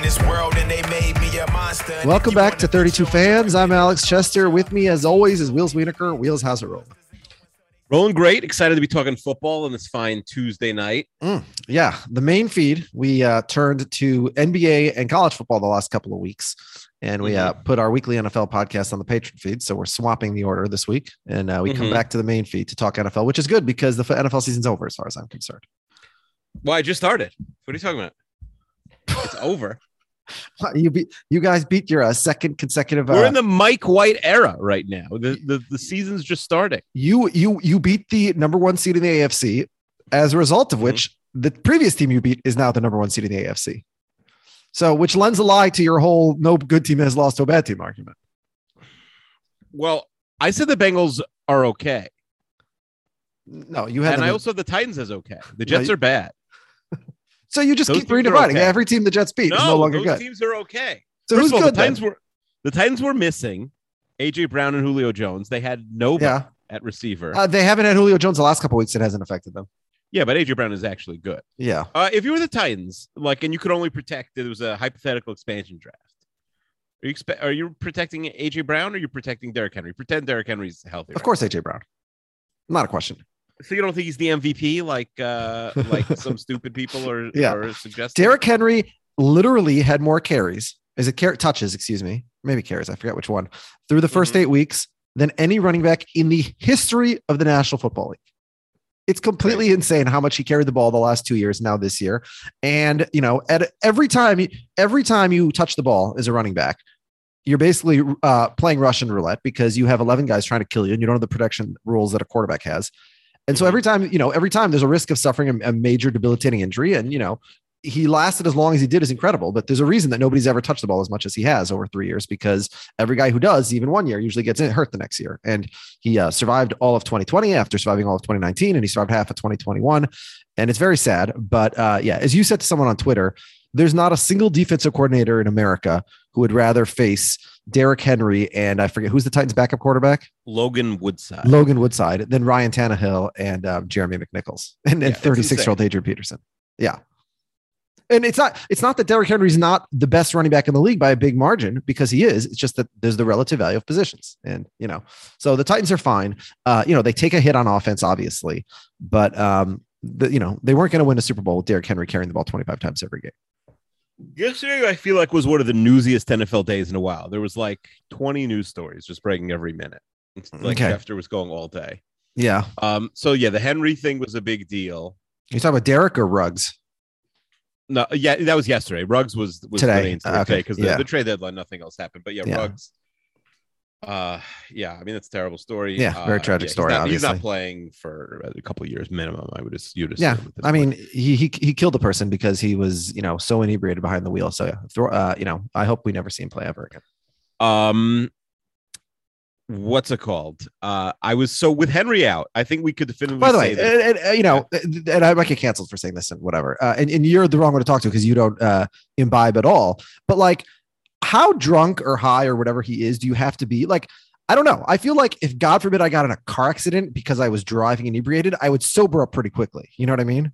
In this world and they made me a monster. Welcome back wanna 32 fans. I'm Alex Chester. With me, as always, is Wheels Wienerker. Wheels, how's it rolling? Rolling great. Excited to be talking football on this fine Tuesday night. Yeah, the main feed. We uh, turned to NBA and college football the last couple of weeks, and we uh, put our weekly NFL podcast on the patron feed. So we're swapping the order this week, and uh, we come Mhm. back to the main feed to talk NFL, which is good because the NFL season's over, as far as I'm concerned. Well, I just started. What are you talking about? It's over. You beat, you guys beat your uh, second consecutive. Uh, We're in the Mike White era right now. The, the the season's just starting. you you you beat the number one seed in the AFC, as a result of Mhm. which the previous team you beat is now the number one seed in the AFC. So, which lends a lie to your whole no good team has lost to a bad team argument. Well, I said the Bengals are okay, No, you had and I also said the Titans is okay. The Jets you- are bad. So you just those keep redividing. okay. Every team the Jets beat is no longer those good. teams are okay. So First who's all, good? the? Titans were the Titans were missing AJ Brown and Julio Jones. They had nobody Yeah, at receiver. uh, they haven't had Julio Jones the last couple weeks. It hasn't affected them. yeah, but AJ Brown is actually good. Yeah, Uh, if you were the Titans, like, and you could only protect, it was a hypothetical expansion draft. Are you expe- are you protecting AJ Brown or are you protecting Derrick Henry? Pretend Derrick Henry's healthy. of right course, AJ Brown. Not a question. So you don't think he's the MVP, like uh, like some stupid people are, Yeah. are suggesting? Derrick Henry literally had more carries. Is it car- touches? Excuse me, maybe carries. I forget which one. Through the 1st Mhm. eight weeks than any running back in the history of the National Football League. It's completely insane how much he carried the ball the last two years. Now this year, and you know, at every time, every time you touch the ball as a running back, you're basically uh, playing Russian roulette because you have 11 guys trying to kill you, and you don't have the protection rules that a quarterback has. And so every time, you know, every time there's a risk of suffering a, a major debilitating injury, and you know, he lasted as long as he did is incredible. But there's a reason that nobody's ever touched the ball as much as he has over three years because every guy who does, even one year, usually gets hurt the next year. And he uh, survived all of 2020 after surviving all of 2019, and he survived half of 2021. And it's very sad. But uh, yeah, as you said to someone on Twitter, there's not a single defensive coordinator in America who would rather face Derrick Henry and I forget who's the Titans' backup quarterback, Logan Woodside. Logan Woodside, then Ryan Tannehill and um, Jeremy McNichols and, Yeah, it's 36 year old Adrian Peterson. Yeah. And it's not it's not that Derrick Henry's not the best running back in the league by a big margin because he is. It's just that there's the relative value of positions. And you know, so the Titans are fine. Uh, you know, they take a hit on offense, obviously, but um, the, you know, they weren't going to win a Super Bowl with Derrick Henry carrying the ball 25 times every game. Yesterday, I feel like was one of the newsiest NFL days in a while. There was like 20 news stories just breaking every minute. It's Like Okay. after was going all day. Yeah. Um, so yeah, the Henry thing was a big deal. You talking about Derek or Ruggs? No, yeah, that was yesterday. Ruggs was was Today. the main story okay, because the, yeah. the trade deadline, nothing else happened. But yeah, Yeah. Ruggs. Uh, yeah, I mean it's a terrible story. Yeah, very Uh, tragic he's story, not- He's not playing for a couple years minimum. I would just you'd Yeah, at this I mean, he he he killed a person because he was you know so inebriated behind the wheel. So yeah, throw, uh, you know, I hope we never see him play ever again. um, what's it called? Uh, I was so with Henry out. I think we could definitively. By the way, and, and, uh, you know, and I might get canceled for saying this and whatever. Uh, and, and you're the wrong one to talk to because you don't uh, imbibe at all. But like, how drunk or high or whatever he is, do you have to be? Like, I don't know. I feel like if God forbid I got in a car accident because I was driving inebriated, I would sober up pretty quickly. You know what I mean?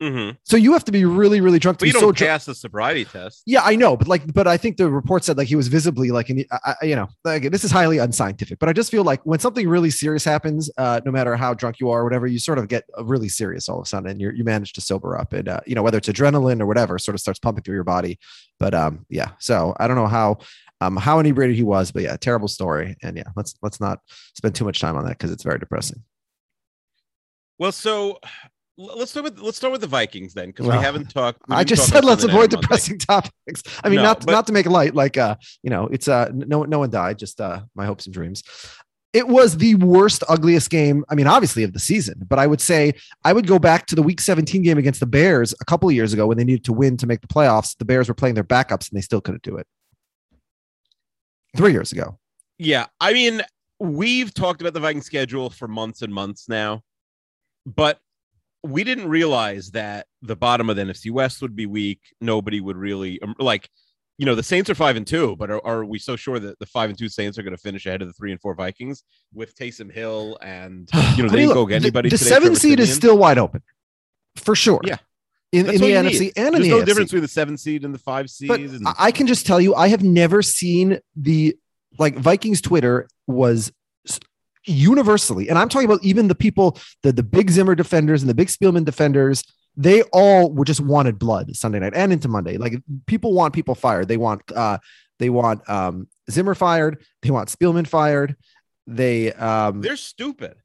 Mm-hmm. So you have to be really, really drunk to But be you don't drunk. pass the sobriety test. Yeah, I know, but like, but I think the report said like he was visibly like, in the, I, I- you know, like this is highly unscientific. But I just feel like when something really serious happens, uh, no matter how drunk you are, or whatever, you sort of get uh, really serious all of a sudden, and you you manage to sober up, and uh, you know whether it's adrenaline or whatever, sort of starts pumping through your body. But um, yeah, so I don't know how um how inebriated he was, but yeah, terrible story, and yeah, let's let's not spend too much time on that because it's very depressing. Well, so let's start with let's start with the Vikings then, because Well, we haven't talked. we I just talk said let's avoid depressing topics. I mean, No, not but- not to make light, like uh, you know, it's uh, no no one died, just uh, my hopes and dreams. It was the worst, ugliest game. I mean, obviously of the season, but I would say I would go back to the Week 17 game against the Bears a couple of years ago when they needed to win to make the playoffs. The Bears were playing their backups and they still couldn't do it. Three years ago. Yeah, I mean, we've talked about the Viking schedule for months and months now, but we didn't realize that the bottom of the NFC West would be weak. Nobody would really um, like, you know, the Saints are five and two, but are, are we so sure that the five and two Saints are going to finish ahead of the three and four Vikings with Taysom Hill and you know I they mean, didn't look, go get the- anybody? The, today, seven Trevor seed is still wide open for sure. Yeah. In, in the NFC need. and in There's the no AFC. difference between the seven seed and the five seed. But and- I- I can just tell you, I have never seen the like Vikings Twitter was universally, and I'm talking about even the people, the the big Zimmer defenders and the big Spielman defenders. They all were just wanted blood Sunday night and into Monday. Like people want people fired. They want uh they want um Zimmer fired. They want Spielman fired. They um they're stupid.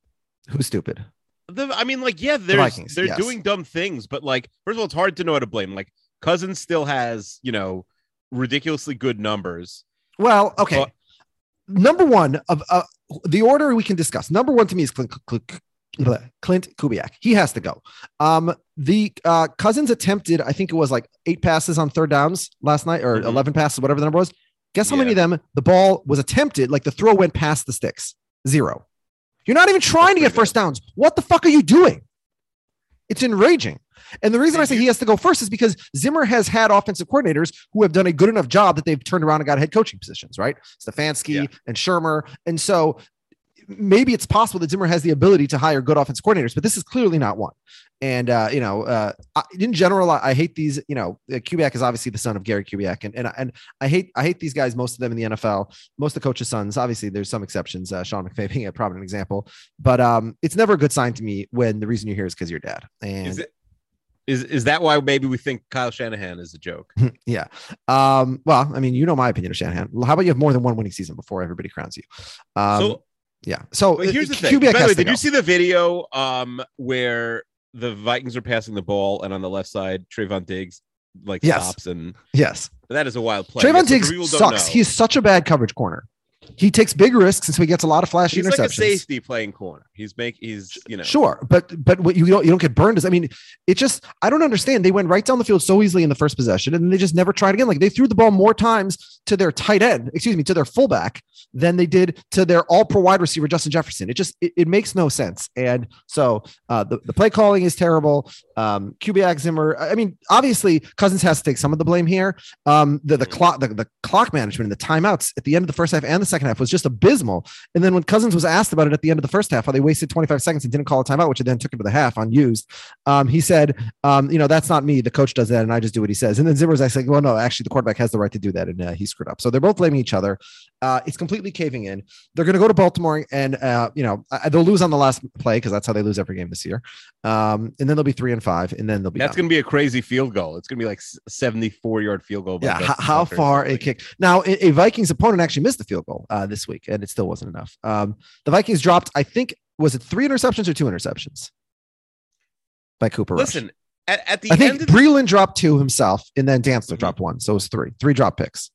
who's stupid? The, I mean, like, yeah, Vikings, they're yes. doing dumb things, but like, first of all, it's hard to know how to blame. Like, Cousins still has, you know, ridiculously good numbers. Well, okay. Well- Number one of uh, the order we can discuss. Number one to me is Klint, Klint, Klint Kubiak. He has to go. Um, the uh, Cousins attempted, I think it was like eight passes on third downs last night, or Mhm. eleven passes, whatever the number was. Guess how many of them the ball was attempted? Like the throw went past the sticks. Zero. You're not even trying to That's get first downs. What the fuck are you doing? It's enraging. And the reason I say he has to go first is because Zimmer has had offensive coordinators who have done a good enough job that they've turned around and got head coaching positions, right? Stefanski Yeah. and Shurmur. And so maybe it's possible that Zimmer has the ability to hire good offense coordinators, but this is clearly not one. And uh, you know, uh, I, in general, I, I hate these. You know, uh, Kubiak is obviously the son of Gary Kubiak, and and and I hate I hate these guys. Most of them in the NFL, most of the coaches' sons. Obviously, there's some exceptions. Uh, Sean McVay being a prominent example, but um, it's never a good sign to me when the reason you're here is because your dad. And Is it? Is is that why maybe we think Kyle Shanahan is a joke? yeah. Um, well, I mean, you know my opinion of Shanahan. How about you have more than one winning season before everybody crowns you? Um, so yeah. So But here's the thing. By the way, did you see the video um where the Vikings are passing the ball and on the left side Trevon Diggs like Yes. stops and Yes. that is a wild play. Trevon Yes, so for Diggs people who don't sucks. know, He's such a bad coverage corner. He takes big risks, and so he gets a lot of flashy he's interceptions. like a safety playing corner. He's make he's you know Sure, but but what you don't you don't get burned is I mean it just I don't understand. They went right down the field so easily in the first possession, and they just never tried again. Like they threw the ball more times to their tight end, excuse me, to their fullback than they did to their all pro wide receiver Justin Jefferson. It just it, it makes no sense. And so uh, the the play calling is terrible. Um, Kubiak Zimmer. I mean, obviously Cousins has to take some of the blame here. Um, the the clock the, the clock management and the timeouts at the end of the first half and the second half was just abysmal. And then when Cousins was asked about it at the end of the first half, how they wasted 25 seconds and didn't call a timeout, which then took him to the half unused, um, he said, um, you know, that's not me. The coach does that, and I just do what he says. And then Zimmer's I said, well, no, actually, the quarterback has the right to do that, and uh, he screwed up. So they're both blaming each other. Uh, it's completely caving in. They're going to go to Baltimore, and uh, you know, they'll lose on the last play because that's how they lose every game this year. Um, and then they'll be three and five, and then they'll be that's gonna be a crazy field goal. It's gonna be like s- 74 yard field goal. yeah. How, how far it kicked? Now, a Vikings opponent actually missed the field goal uh, this week, and it still wasn't enough. Um, the Vikings dropped, I think, was it three interceptions or two interceptions by Cooper? Rush? Listen, at, at the I think end of the, Breeland dropped two himself, and then Dantzler dropped one, so it was three, three drop picks.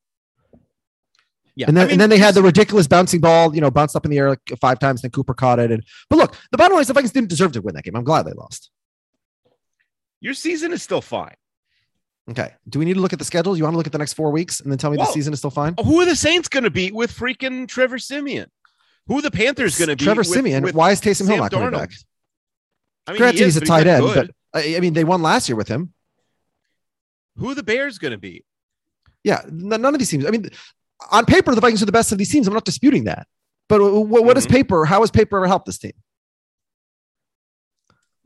yeah, And then, I mean, and then they had the ridiculous bouncing ball, you know, bounced up in the air like five times. Then Cooper caught it. And but look, the bottom line is the Vikings didn't deserve to win that game. I'm glad they lost. your season is still fine. Okay. Do we need to look at the schedule? You want to look at the next four weeks and then tell me the season is still fine? Who are the Saints going to beat with freaking Trevor Siemian? Who are the Panthers going to beat? Trevor with, Siemian. with Why is Taysom Hill Sam not coming back? I mean, Granted, he is, he's a tight end, good. but I, I mean, they won last year with him. who are the Bears going to beat? Yeah, none of these teams. I mean, on paper, the Vikings are the best of these teams. I'm not disputing that. But what, what is Mhm. paper? How has paper ever helped this team?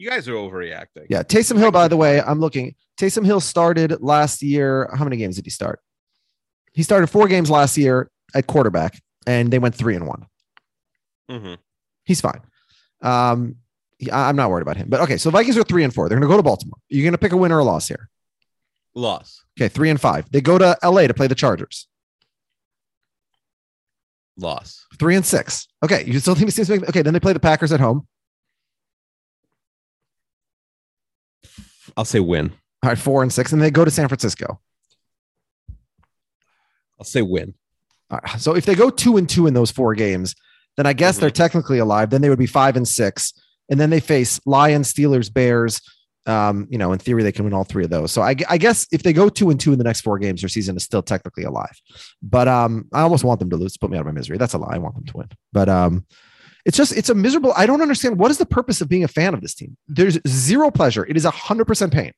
You guys are overreacting. Yeah, Taysom Hill. By the way, I'm looking. Taysom Hill started last year. How many games did he start? He started four games last year at quarterback, and they went three and one. Mhm. He's fine. Um, I'm not worried about him. But okay, so Vikings are three and four. They're going to go to Baltimore. You're going to pick a win or a loss here. Loss. Okay, three and five. They go to LA to play the Chargers. Loss. Three and six. Okay, you still think it seems okay? Then they play the Packers at home. I'll say win. All right, four and six, and they go to San Francisco. I'll say win. All right, so if they go two and two in those four games, then I guess they're technically alive. Then they would be five and six, and then they face Lions, Steelers, Bears. Um, you know, in theory, they can win all three of those. So I, I guess if they go two and two in the next four games, their season is still technically alive. But um, I almost want them to lose. Put me out of my misery. That's a lie. I want them to win. But um, it's just it's a miserable. I don't understand what is the purpose of being a fan of this team. There's zero pleasure. It is a hundred percent pain.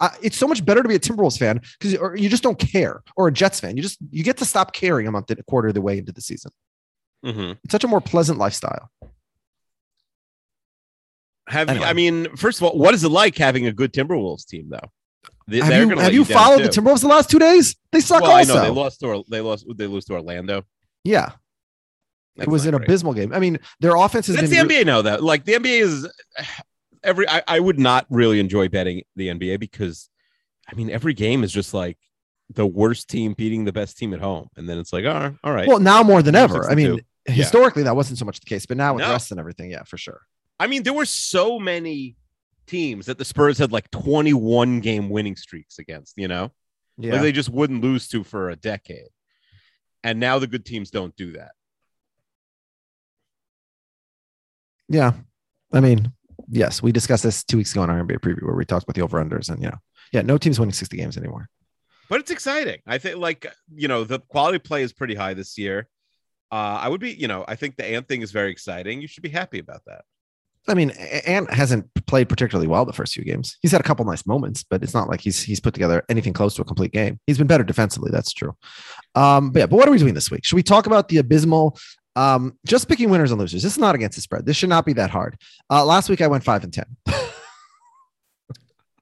Uh, it's so much better to be a Timberwolves fan because you just don't care, or a Jets fan. You just you get to stop caring a month and a quarter of the way into the season. hmm It's such a more pleasant lifestyle. Have Anyway. you, I mean, first of all, what is it like having a good Timberwolves team though? They, have you, have you down, followed the. Timberwolves the last two days? They suck Well, I also. know they lost to they lost they lose to Orlando. yeah, That's it was an great. abysmal game. I mean, their offense has That's been the NBA now, though. Like the NBA is every. I, I would not really enjoy betting the NBA because, I mean, every game is just like the worst team beating the best team at home, and then it's like, all right, all right. well now more than ever. I mean, Yeah. historically that wasn't so much the case, but now with No. rest and everything, yeah, for sure. I mean, there were so many teams that the Spurs had like 21 game winning streaks against. You know, Yeah, like they just wouldn't lose to for a decade, and now the good teams don't do that. Yeah. I mean, yes, we discussed this two weeks ago in our NBA preview where we talked about the over unders, and you know, yeah, no team's winning sixty games anymore. but it's exciting. I think like you know the quality play is pretty high this year. Uh, I would be, you know, I think the Ant thing is very exciting. You should be happy about that. I mean, Ant hasn't played particularly well the first few games. He's had a couple nice moments, but it's not like he's he's put together anything close to a complete game. He's been better defensively, that's true. Um, but yeah, but what are we doing this week? Should we talk about the abysmal? Um, just picking winners and losers. This is not against the spread. This should not be that hard. Uh, last week I went five and ten.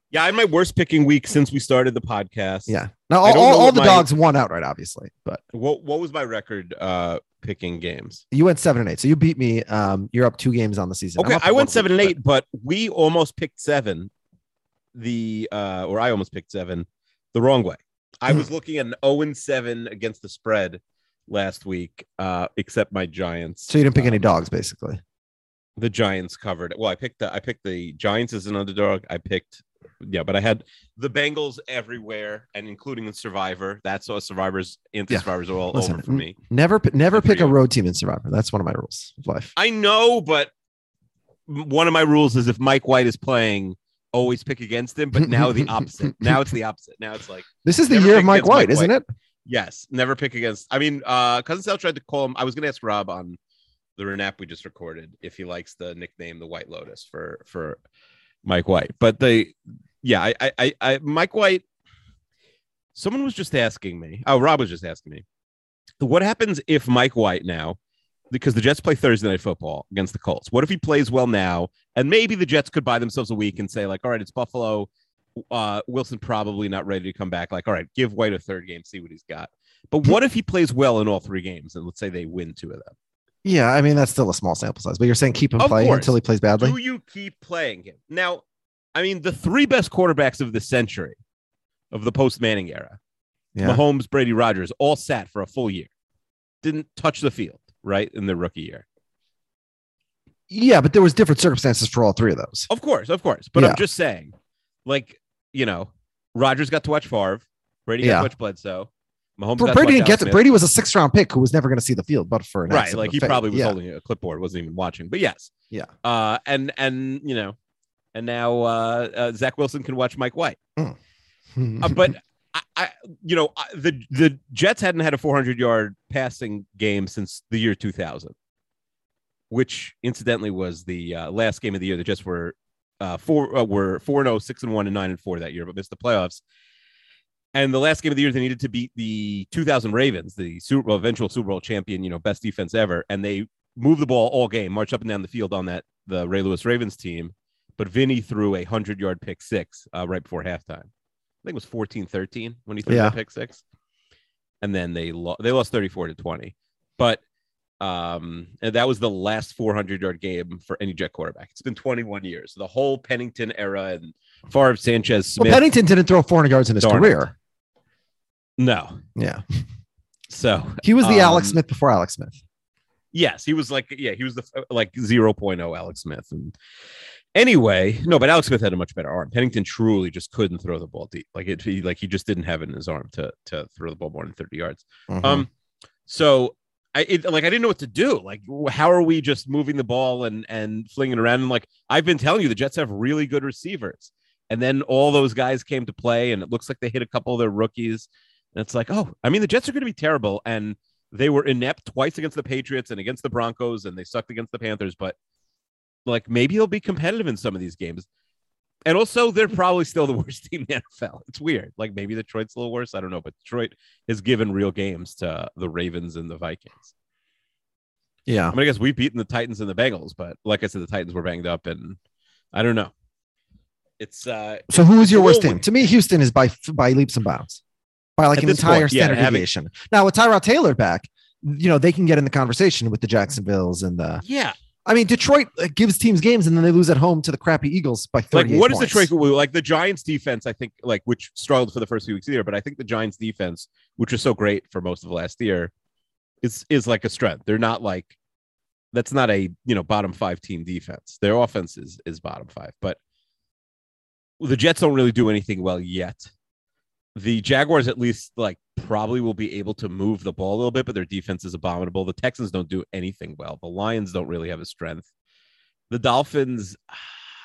Yeah, I had my worst picking week since we started the podcast. Yeah. Now all, all, all the my- dogs won outright, obviously, but What what was my record uh picking games? you went seven and eight, so you beat me. Um, you're up two games on the season. Okay, I went seven and eight, but we almost picked seven. The uh or I almost picked seven the wrong way. I Hmm. was looking at an 0 and 7 against the spread last week, uh, except my Giants. So you didn't pick any Um, dogs, basically. the Giants covered. Well, I picked the I picked the Giants as an underdog. I picked yeah, but I had the Bengals everywhere and including the Survivor. That's all Survivors anti Yeah. Survivors are all Listen, over for me. Never, never pick a road team in Survivor. That's one of my rules of life. I know, but one of my rules is if Mike White is playing, always pick against him. But now the opposite. now it's the opposite. Now it's like This is the year of Mike White, Mike isn't it? Yes, never pick against. I mean, uh, cousin Sal tried to call him. I was gonna ask Rob on the Renap we just recorded if he likes the nickname the White Lotus for for Mike White. But they, yeah, I, I, I, I Mike White. Someone was just asking me. Oh, Rob was just asking me. What happens if Mike White now, because the Jets play Thursday night football against the Colts? What if he plays well now, and maybe the Jets could buy themselves a week and say like, all right, it's Buffalo. Uh, Wilson probably not ready to come back. Like, all right, give White a third game, see what he's got. But what if he plays well in all three games, and let's say they win two of them? Yeah, I mean that's still a small sample size, but you're saying keep him Of playing course. until he plays badly. Do you keep playing him? Now, I mean, the three best quarterbacks of the century, of the post Manning era, Yeah, Mahomes, Brady, Rodgers, all sat for a full year, didn't touch the field, right, in their rookie year. yeah, but there was different circumstances for all three of those. Of course, of course. But Yeah. I'm just saying, like, you know, Rodgers got to watch Favre, Brady got Yeah. to watch Bledsoe, Mahomes Br- got Brady to watch didn't get to. Brady was a sixth round pick who was never going to see the field, but for an right like he probably was yeah. holding a clipboard wasn't even watching but yes Yeah. uh and and you know and now uh, uh zach wilson can watch mike white uh, but I, I you know I, the the jets hadn't had a 400 yard passing game since the year 2000 which incidentally was the uh, last game of the year the jets were uh four uh, were 4 and 6 and 1 and 9 and 4 that year but missed the playoffs and the last game of the year, they needed to beat the 2000 Ravens, the Super Bowl, eventual Super Bowl champion, you know, best defense ever. And they moved the ball all game, marched up and down the field on that the Ray Lewis Ravens team, but Vinny threw a hundred yard pick six uh, right before halftime. I think it was 14-13 when he threw Yeah. that pick six, and then they lo- they lost thirty four to twenty. But um, and that was the last 400 yard game for any Jet quarterback. It's been 21 years. The whole Pennington era and Favre, Sanchez, Smith. Well, Pennington didn't throw 400 yards in his career. no, Yeah. so He was the Alex um, Smith before Alex Smith. Yes, he was like yeah, he was the like 0.0 Alex Smith. And anyway, no, but Alex Smith had a much better arm. Pennington truly just couldn't throw the ball deep. Like it he, like he just didn't have it in his arm to to throw the ball more than 30 yards. Mhm. Um so I it, like I didn't know what to do. Like how are we just moving the ball and and flinging around and like I've been telling you the Jets have really good receivers. And then all those guys came to play and it looks like they hit a couple of their rookies. And it's like, "Oh, I mean the Jets are going to be terrible and they were inept twice against the Patriots and against the Broncos, and they sucked against the Panthers. But like maybe they'll be competitive in some of these games. And also, they're probably still the worst team in the NFL. It's weird. Like maybe Detroit's a little worse. I don't know, but Detroit has given real games to the Ravens and the Vikings. yeah. I mean, I guess we've beaten the Titans and the Bengals, but like I said, the Titans were banged up, and I don't know. It's uh, So who is your worst team? To me, Houston is by by leaps and bounds, by like At an entire point, yeah, standard having- deviation. Now with Tyrod Taylor back, you know they can get in the conversation with the Jacksonville's and the. yeah. I mean, Detroit uh, gives teams games and then they lose at home to the crappy Eagles by Like, thirty. what is Detroit? Like the Giants defense, I think, like which struggled for the first few weeks of the year, but I think the Giants defense, which was so great for most of the last year, is is like a strength. They're not like that's not a you know bottom five team defense. Their offense is is bottom five, but the Jets don't really do anything well yet. The Jaguars at least like probably will be able to move the ball a little bit, but their defense is abominable. The Texans don't do anything well. The Lions don't really have a strength. The Dolphins,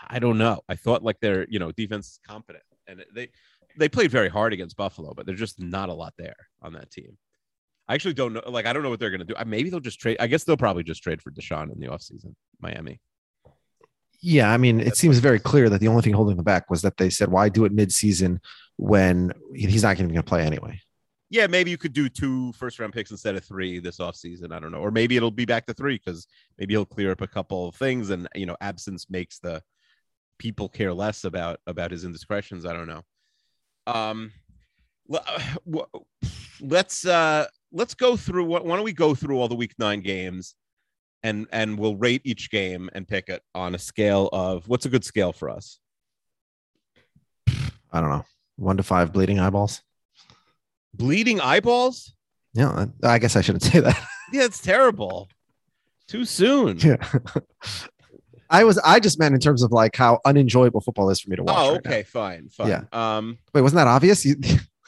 I don't know. I thought like their you know defense is competent, and they they played very hard against Buffalo, but there's just not a lot there on that team. I actually don't know. Like I don't know what they're going to do. Maybe they'll just trade. I guess they'll probably just trade for Deshaun in the offseason. Miami. Yeah, I mean, it seems very clear that the only thing holding them back was that they said, "Why do it mid-season when he's not even going to play anyway?" Yeah, maybe you could do two first round picks instead of three this offseason. I don't know. Or maybe it'll be back to three because maybe he'll clear up a couple of things and you know, absence makes the people care less about about his indiscretions. I don't know. Um uh, let's uh let's go through what why don't we go through all the week nine games and and we'll rate each game and pick it on a scale of what's a good scale for us? I don't know, one to five bleeding eyeballs. Bleeding eyeballs? Yeah, I guess I shouldn't say that. Yeah, it's terrible. Too soon. Yeah. I was I just meant in terms of like how unenjoyable football is for me to watch. Oh, right now. okay, fine, fine. Yeah. Um, Wait, wasn't that obvious? You,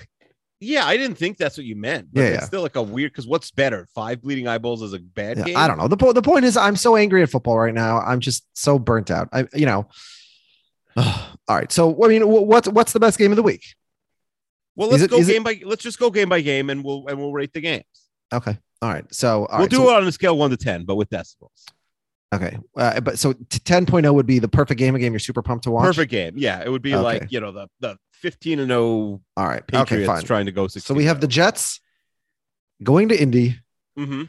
yeah, I didn't think that's what you meant. But Yeah, it's yeah. still like a weird because what's better, five bleeding eyeballs as a bad yeah, game? I don't know. The po- the point is, I'm so angry at football right now. I'm just so burnt out. I, you know. all right. So, I mean, what's what's the best game of the week? Well, let's it- go is it- game by. Let's just go game by game, and we'll and we'll rate the games. Okay. All right. So, all we'll right, do so- it on a scale one to ten, but with decibels. Okay. Uh, but so t- 10.0 would be the perfect game, a game you're super pumped to watch. Perfect game. Yeah, it would be Okay. like you know the the fifteen and zero All right. Patriots okay. Fine. trying to go. 16 So we have the Jets going to Indy. hmm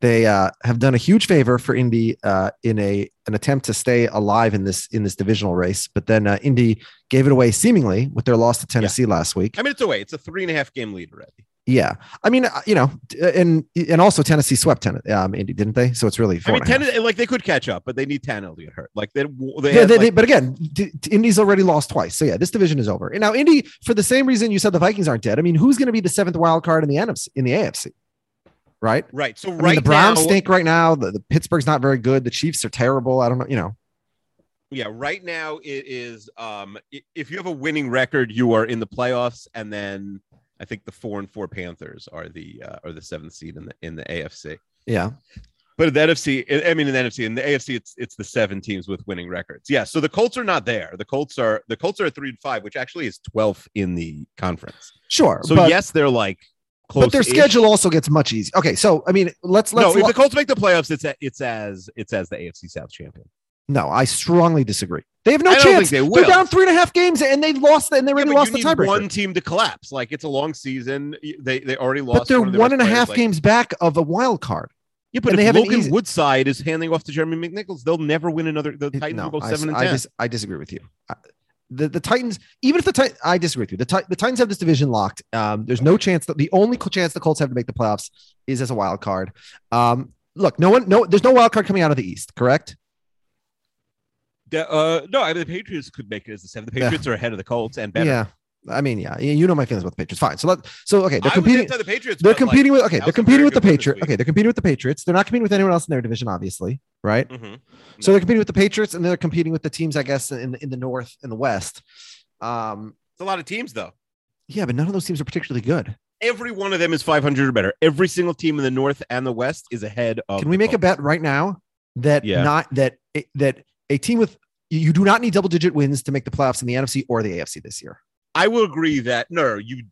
They uh, have done a huge favor for Indy uh, in a an attempt to stay alive in this in this divisional race, but then uh, Indy gave it away seemingly with their loss to Tennessee last week. I mean, it's away. It's a three and a half game lead already. Yeah, I mean, uh, you know, and and also Tennessee swept ten, um, Indy, didn't they? So it's really I mean, and a half. like they could catch up, but they need Tannehill to get hurt. Like they, they, yeah, they, like- they- but again, Indy's already lost twice. So yeah, this division is over. And now Indy, for the same reason you said the Vikings aren't dead. I mean, who's going to be the seventh wild card in the NFC in the AFC? Right. right. So I mean, right the Browns now, stink right now. The, the Pittsburgh's not very good. The Chiefs are terrible. I don't know. You know. yeah right now it is um if you have a winning record you are in the playoffs and then i think the four and four panthers are the uh, are the seventh seed in the in the afc Yeah. but in the nfc i mean in the nfc in the afc it's it's the seven teams with winning records yeah so the colts are not there the colts are the colts are three and five which actually is 12th in the conference Sure. so yes they're like close but their schedule also gets much easier. Okay. So I mean, let's let's no if the colts make the playoffs it's a, it's as it's as the afc south champion no. I strongly disagree. They have no I chance. they They're down three and a half games, and they lost. And they Yeah, already but lost the need tiebreaker. one team to collapse. Like it's a long season. They they already lost. but they're one, one and a half like- games back of a wild card. Yeah, but And they if have Logan easy- Woodside is handing off to Jeremy McNichols, they'll never win another. The It- Titans no, will go I, seven and I, ten. dis- I disagree with you. I- The the Titans, even if the Titans, I disagree with you. The, the Titans have this division locked. Um, there's no chance that the only chance the Colts have to make the playoffs is as a wild card. Um, look, no one, no, there's no wild card coming out of the East, correct? The- uh, no, I mean the Patriots could make it as the seven. The Yeah. Patriots are ahead of the Colts and better. Yeah, I mean, yeah, you know my feelings about the Patriots. Fine, so let so okay, they're competing. the Patriots. They're but, like, competing with okay. They're competing with the Patriots. Okay, they're competing with the Patriots. They're not competing with anyone else in their division, obviously, right? Mhm. So they're competing with the Patriots, and they're competing with the teams, I guess, in in the North and the West. Um, It's a lot of teams though. yeah, but none of those teams are particularly good. Every one of them is 500 or better. Every single team in the North and the West is ahead of. Can we make a bet right now that Yeah. not that that a team with you do not need double digit wins to make the playoffs in the NFC or the AFC this year? I will agree that no, you.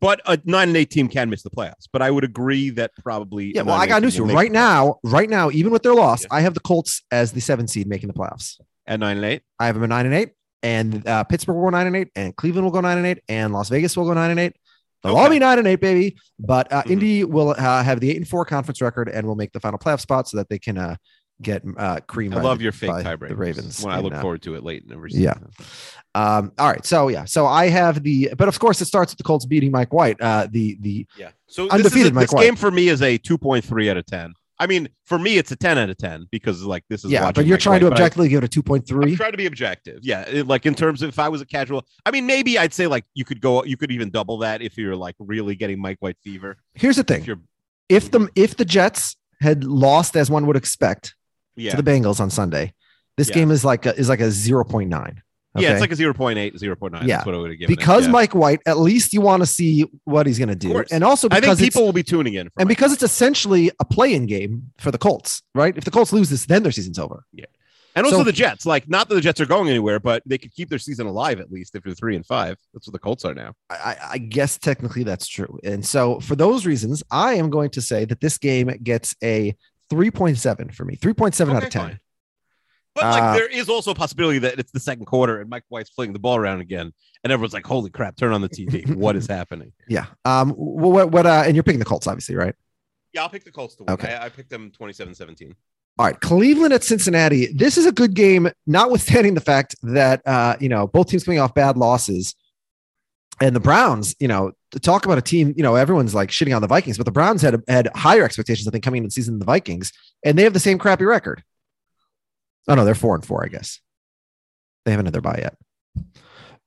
But a nine and eight team can miss the playoffs. But I would agree that probably. Yeah, well, I got news for you. Right now, right now, even with their loss, Yeah. I have the Colts as the seven seed making the playoffs. at nine and eight. I have them at nine and eight, and uh, Pittsburgh will go nine and eight, and Cleveland will go nine and eight, and Las Vegas will go nine and eight. They'll all be nine and eight, baby. But uh, Mhm. Indy will uh, have the eight and four conference record and will make the final playoff spot so that they can uh, get uh, cream. I love the- your fake by tiebreakers. The Ravens. When I look uh, forward to it late in the season. yeah. Um, all right. So yeah. So I have the, but of course it starts with the Colts beating Mike White. Uh, the the Yeah. So Undefeated this, is a, Mike this White. game for me is a 2.3 out of 10. I mean, for me, it's a 10 out of 10 because like this is yeah. But you're Mike trying to White, I- objectively give it a two point three. point trying to be objective. Yeah, it- like in terms of if I was a casual, I mean, maybe I'd say like you could go, you could even double that if you're like really getting Mike White fever. Here's the If thing: you're, if the if the Jets had lost as one would expect yeah, to the Bengals on Sunday, this Yeah. game is like a, is like a zero point nine. Yeah, it's like a 0.8, 0.9. Yeah. That's what I would have given. it, because yeah. Mike White, at least you want to see what he's going to do, and also I because think people will be tuning in. For and Mike because it's essentially a play-in game for the Colts, right? If the Colts lose this, then their season's over. Yeah. And also So- the Jets, like not that the Jets are going anywhere, but they could keep their season alive at least if they're three and five. That's what the Colts are now. I, I- I guess technically that's true. And so for those reasons, I am going to say that this game gets a 3.7 for me, 3.7 out of 10. fine. But like Uh, there is also a possibility that it's the second quarter and Mike White's flinging the ball around again, and everyone's like, "Holy crap! Turn on the TV! what is happening?" Yeah. Um. What? What? Uh, and you're picking the Colts, obviously, right? Yeah, I'll pick the Colts to win. Okay. I, I picked them 27-17. All right, Cleveland at Cincinnati. This is a good game, notwithstanding the fact that uh, you know both teams coming off bad losses, and the Browns. You know, to talk about a team, you know, everyone's like shitting on the Vikings, but the Browns had had higher expectations, I think, coming into the season than the Vikings, and they have the same crappy record. Oh no, they're four and four, I guess. They haven't had their yet,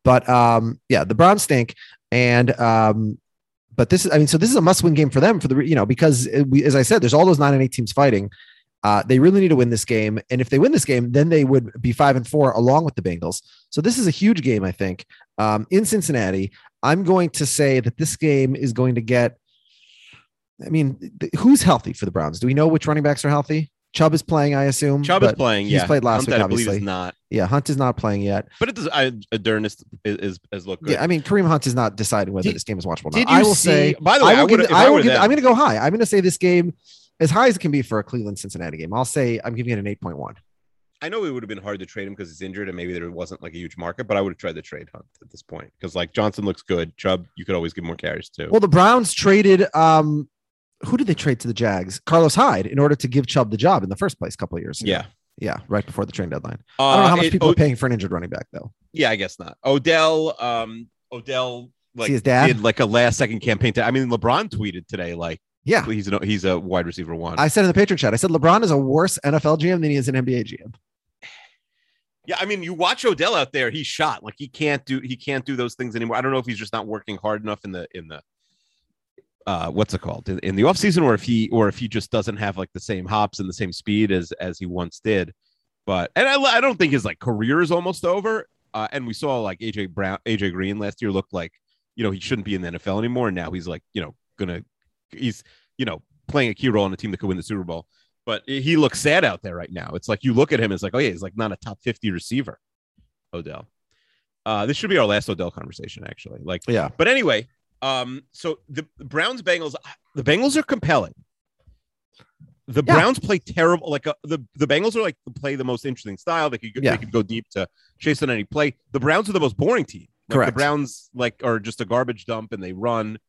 but um, yeah, the Browns stink, and um, but this is, I mean, so this is a must-win game for them for the, you know, because we, as I said, there's all those nine and eight teams fighting. Uh, they really need to win this game, and if they win this game, then they would be five and four along with the Bengals. So this is a huge game, I think, um, in Cincinnati. I'm going to say that this game is going to get. I mean, who's healthy for the Browns? Do we know which running backs are healthy? Chubb is playing, I assume. Chubb is playing. He's yeah, played last Hunt, week, I believe obviously. is not, Yeah, Hunt is not playing yet. but it does. I, is, is is look good. Yeah, I mean, Kareem Hunt is not deciding whether Did- this game is watchable. Or did I will see- say. by the way, I will I give, I will give, I'm going to go high. I'm going to say this game, as high as it can be for a Cleveland Cincinnati game. I'll say I'm giving it an 8.1. I know it would have been hard to trade him because he's injured and maybe there wasn't like a huge market, but I would have tried to trade Hunt at this point because like Johnson looks good. Chubb, you could always give more carries too. Well, the Browns traded. Um, who did they trade to the Jags? Carlos Hyde in order to give Chubb the job in the first place a couple of years. ago. yeah, yeah, right before the trade deadline. I don't know how Uh, much it- people O- are paying for an injured running back though. Yeah, I guess not. Odell, um, Odell, like See his dad? did like a last second campaign. To, I mean, LeBron tweeted today like Yeah, he's a he's a wide receiver one. I said in the Patriot chat. I said LeBron is a worse NFL GM than he is an NBA GM. yeah, I mean, you watch Odell out there. He's shot like he can't do he can't do those things anymore. I don't know if he's just not working hard enough in the in the uh what's it called? In, in the offseason or if he or if he just doesn't have like the same hops and the same speed as as he once did. But and i, I don't think his like career is almost over. Uh, and we saw like aj brown aj green last year looked like you know he shouldn't be in the nfl anymore. And now he's like you know gonna he's you know playing a key role in a team that could win the super bowl. But he looks sad out there right now. It's like you look at him it's like oh yeah he's like not a top 50 receiver odell. Uh this should be our last odell conversation actually. Like Yeah, but anyway, um, so the the Browns Bengals, the Bengals are compelling. The Yeah. Browns play terrible. Like uh, the the Bengals are like play the most interesting style. They could go- Yeah. they could go deep to chase on any play. The Browns are the most boring team. Like, Correct. The Browns like are just a garbage dump and they run.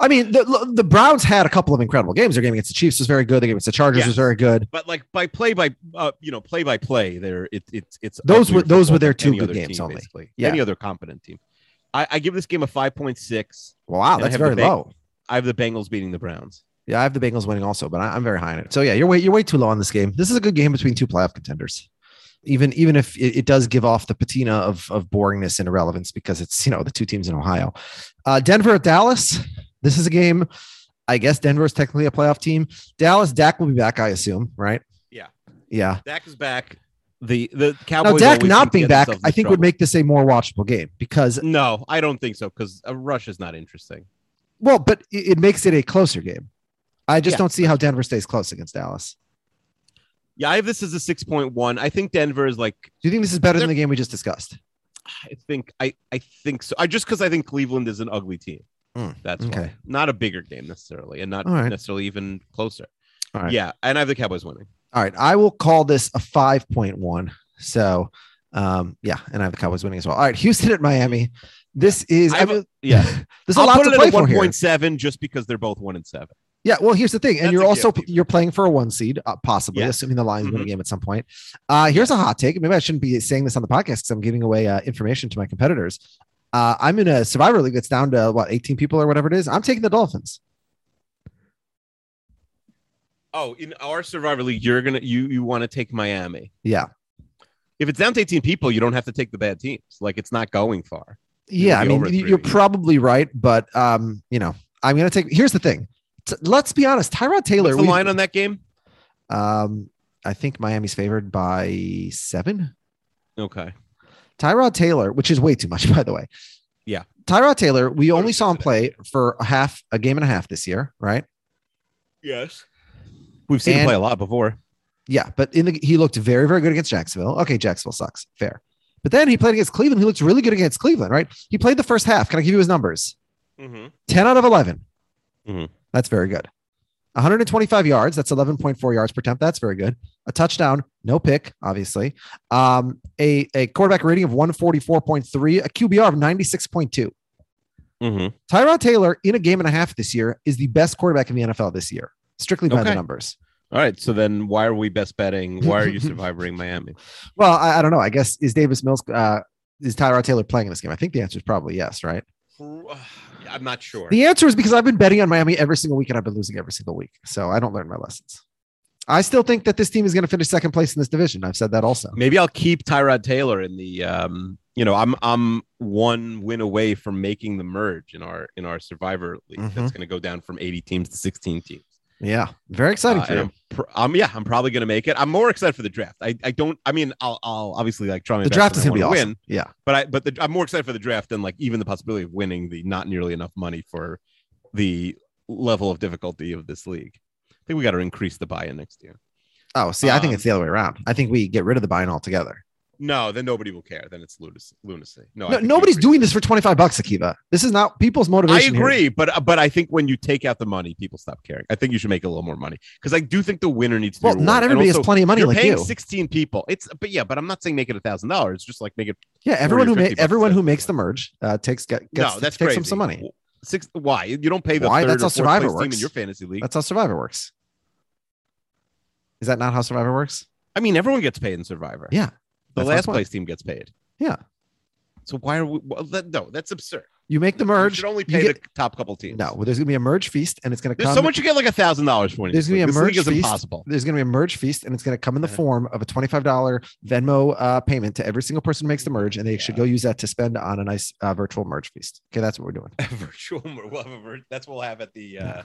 I mean, the the Browns had a couple of incredible games. Their game against the Chiefs was very good. The game against the Chargers Yes. was very good. But like by play by uh, you know play by play, there it, it's it's Those were- those were their two good games team, only. Basically, Yeah. any other competent team. I, I give this game a five point six. Wow, that's very Bang- low. I have the Bengals beating the Browns. Yeah, I have the Bengals winning also, but I, I'm very high on it. So yeah, you're way you're way too low on this game. This is a good game between two playoff contenders. Even even if it, it does give off the patina of of boringness and irrelevance because it's you know the two teams in Ohio. Uh, Denver at Dallas. This is a game. I guess Denver is technically a playoff team. Dallas, Dak will be back, I assume, right? Yeah. Yeah. Dak is back. The the Cowboys. Now. Dak not being back, I in think would make this a more watchable game because No, I don't think so because a rush is not interesting. well, but it, it makes it a closer game. I just Yeah, don't see how Denver stays close against Dallas. Yeah, I have this as a six point one. I think Denver is like. Do you think this is better than the game we just discussed? I think I I think so. I just because I think Cleveland is an ugly team. Mm, That's okay. why. Not a bigger game necessarily, and not right. necessarily even closer. All right. Yeah, and I have the Cowboys winning. All right, I will call this a 5.1. So, um, yeah, and I have the Cowboys winning as well. All right, Houston at Miami. This is, I I have a- mean, yeah. there's a I'll lot put to it play at for one here. point seven just because they're both one and seven. Yeah, well, here's the thing, and That's you're also gift. you're playing for a one seed, uh, possibly, Yeah. assuming the Lions win a game at some point. Uh, here's a hot take. Maybe I shouldn't be saying this on the podcast because I'm giving away uh, information to my competitors. Uh, I'm in a Survivor League that's down to what 18 people or whatever it is. I'm taking the Dolphins. Oh, in our Survivor League, you're gonna you you want to take Miami. Yeah, If it's down to 18 people, you don't have to take the bad teams. Like it's not going far. yeah. I mean, you're probably right, but um, you know, I'm gonna take. Here's the thing. T- let's be honest. Tyrod Taylor. What's the line on that game? Um, I think Miami's favored by seven. Okay. Tyrod Taylor, which is way too much, by the way. Yeah. Tyrod Taylor, we only saw him play for a half, a game and a half this year, right? Yes. We've seen him play a lot before. Yeah, but in the he looked very, very good against Jacksonville. Okay, Jacksonville sucks, fair. But then he played against Cleveland. He looked really good against Cleveland, right? He played the first half. Can I give you his numbers? Mm-hmm. 10 out of 11. Mhm. That's very good. 125 yards. That's 11.4 yards per attempt. That's very good. A touchdown, no pick, obviously. Um, a, a quarterback rating of 144.3, a QBR of 96.2. Mm-hmm. Tyrod Taylor in a game and a half this year is the best quarterback in the NFL this year, strictly by the numbers. All right. So then why are we best betting? Why are you surviving Miami? Well, I, I don't know. I guess is Davis Mills, uh, is Tyrod Taylor playing in this game? I think the answer is probably yes, right? I'm not sure. The answer is because I've been betting on Miami every single week and I've been losing every single week. So I don't learn my lessons. I still think that this team is going to finish second place in this division. I've said that also. Maybe I'll keep Tyrod Taylor in the um, you know, I'm I'm one win away from making the merge in our in our survivor league. Mhm. That's gonna go down from 80 teams to 16 teams. Yeah. Very exciting Uh, for you. I'm, pr- um, yeah, I'm probably gonna make it. I'm more excited for the draft. I, I don't I mean I'll I'll obviously like try my The draft is going to be awesome. win, Yeah. but I but the, I'm more excited for the draft than like even the possibility of winning the not nearly enough money for the level of difficulty of this league. I think we got to increase the buy-in next year. Oh, see, I think Um, it's the other way around. I think we get rid of the buy-in altogether. No, then nobody will care. Then it's lunacy. No, No, nobody's doing this for 25 bucks, Akiva. This is not people's I motivation. here. agree, but but I think when you take out the money, people stop caring. I think you should make a little more money because I do think the winner needs to. Well, be not everybody has plenty of money You're like paying you. 16 people. It's but yeah, but I'm not saying make it a thousand dollars. Just like make it. Yeah, everyone who 40 ma- everyone who makes the merge uh, takes get, gets no, that's takes crazy. some, money. Six. Why you don't pay the Why? third That's or how Survivor works. in your fantasy league? That's how Survivor works. Is that not how Survivor works? I mean, everyone gets paid in Survivor. Yeah. The last place team gets paid. Yeah. So why are we? Well, that, no, that's absurd. You make the You merge. should only you pay get- the top couple teams. No, well, there's gonna be a merge feast, and it's gonna There's come. much you get like a thousand dollars for it. There's gonna be a merge feast. impossible. There's gonna be a merge feast, and it's gonna come in the Uh-huh. form of a twenty-five dollar Venmo uh, payment to every single person who makes the merge, and they should go use that to spend on a nice uh, virtual merge feast. Okay, that's what we're doing. virtual we'll have a vir- that's what we'll have at the uh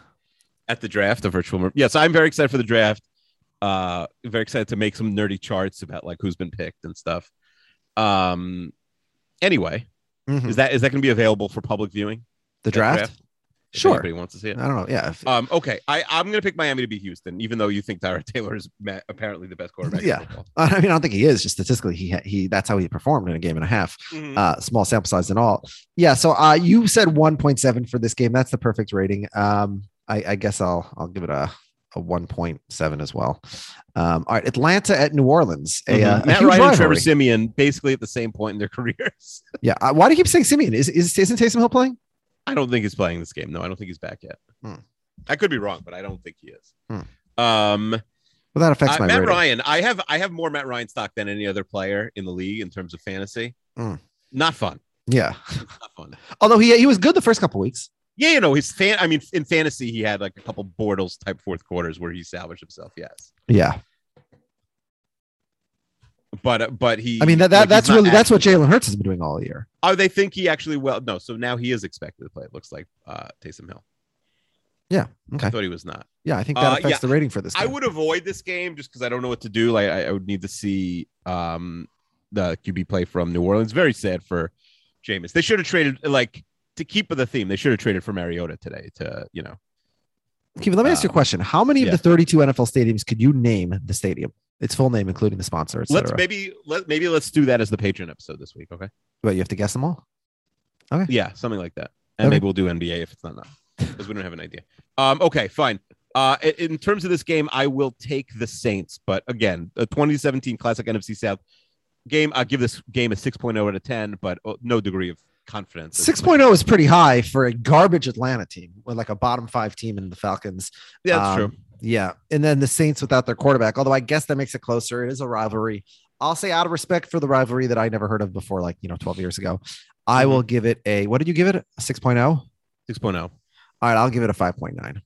at the draft a virtual mer- yes i'm very excited for the draft uh very excited to make some nerdy charts about like who's been picked and stuff um anyway Mhm. is that is that going to be available for public viewing The that draft? Sure. anybody wants to see it I don't know. Yeah. if- um okay i i'm going to pick miami to be houston even though you think Tyrod taylor is ma- apparently the best quarterback Yeah. I mean, I don't think he is. Just statistically, he he that's how he performed in a game and a half. Mhm. Uh, small sample size and all. Yeah. So uh, you said 1.7 for this game. That's the perfect rating. Um, I, I guess I'll I'll give it a a 1.7 as well. Um, all right, Atlanta at New Orleans. A, Mhm. uh, Matt Ryan and Trevor. Siemian basically at the same point in their careers. Yeah. Uh, why do you keep saying Siemian? Is is isn't Taysom Hill playing? I don't think he's playing this game. No, I don't think he's back yet. Hmm. I could be wrong, but I don't think he is. Hmm. Um, Well, that affects uh, my Matt rating. Ryan. I have I have more Matt Ryan stock than any other player in the league in terms of fantasy. Hmm. Not fun. Yeah. Not fun. Although he he was good the first couple weeks. Yeah, you know, his fan. I mean, in fantasy, he had like a couple Bortles type fourth quarters where he salvaged himself. Yes, Yeah. but uh, but he. I mean that, that like, that's really that's what Jalen Hurts has been doing all year. Oh, they think he actually well. No, so now he is expected to play. It looks like uh Taysom Hill. Yeah. I Okay. thought he was not. Yeah, I think that Uh, affects yeah. the rating for this. I would avoid this game just because I don't know what to do. Like I, I would need to see um the QB play from New Orleans. Very sad for Jameis. They should have traded like to keep with the theme. They should have traded for Mariota today to you know. Kevin, let me ask you a um, question. How many of the 32 NFL stadiums could you name the stadium? Its full name, including the sponsor, et Let's maybe let maybe let's do that as the Patreon episode this week. Okay. But you have to guess them all. Okay. Yeah, something like that. And Okay. maybe we'll do NBA if it's not enough because we don't have an idea. Um, okay, fine. Uh, in terms of this game, I will take the Saints, but again, the 2017 Classic NFC South game, I'll give this game a 6.0 out of 10, but uh, no degree of confidence. 6.0 is pretty high for a garbage Atlanta team with like a bottom five team in the Falcons. Yeah, that's Um, true. Yeah. And then the Saints without their quarterback, although I guess that makes it closer. It is a rivalry. I'll say out of respect for the rivalry that I never heard of before, like, you know, 12 years ago, I Mhm. will give it a, what did you give it? A 6.0? 6.0. All right. I'll give it a 5.9.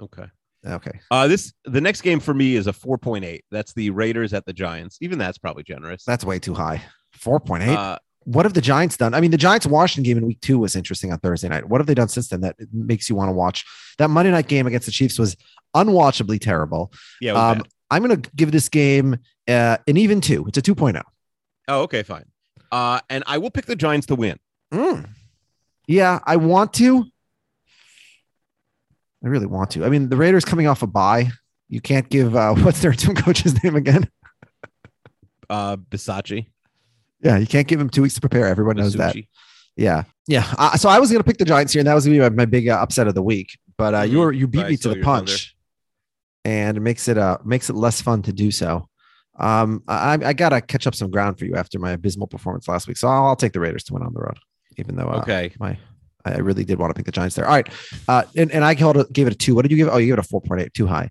Okay. Okay. Uh, this the next game for me is a 4.8. That's the Raiders at the Giants. Even that's probably generous. That's way too high. 4.8. Uh, what have the Giants done? I mean, the Giants Washington game in week two was interesting on Thursday night. What have they done since then that makes you want to watch? That Monday night game against the Chiefs was unwatchably terrible. yeah. Um. I'm going to give this game uh, an even two. It's a 2.0. Oh, okay, fine. Uh, and I will pick the Giants to win. Mm. Yeah, I want to. I really want to. I mean, the Raiders coming off a bye. You can't give uh, what's their team coach's name again? Uh, Bisaccia. Yeah, you can't give him two weeks to prepare. Everyone knows that. Yeah, yeah. Uh, so I was going to pick the Giants here, and that was going to be my, my big uh, upset of the week. But uh, you were you beat I me to the punch, and it makes it uh makes it less fun to do so. Um, I, I got to catch up some ground for you after my abysmal performance last week, so I'll, I'll take the Raiders to win on the road, even though uh, Okay. my I really did want to pick the Giants there. All right, uh, and, and I held it, gave it a two. What did you give? Oh, you gave it a four point eight, too high.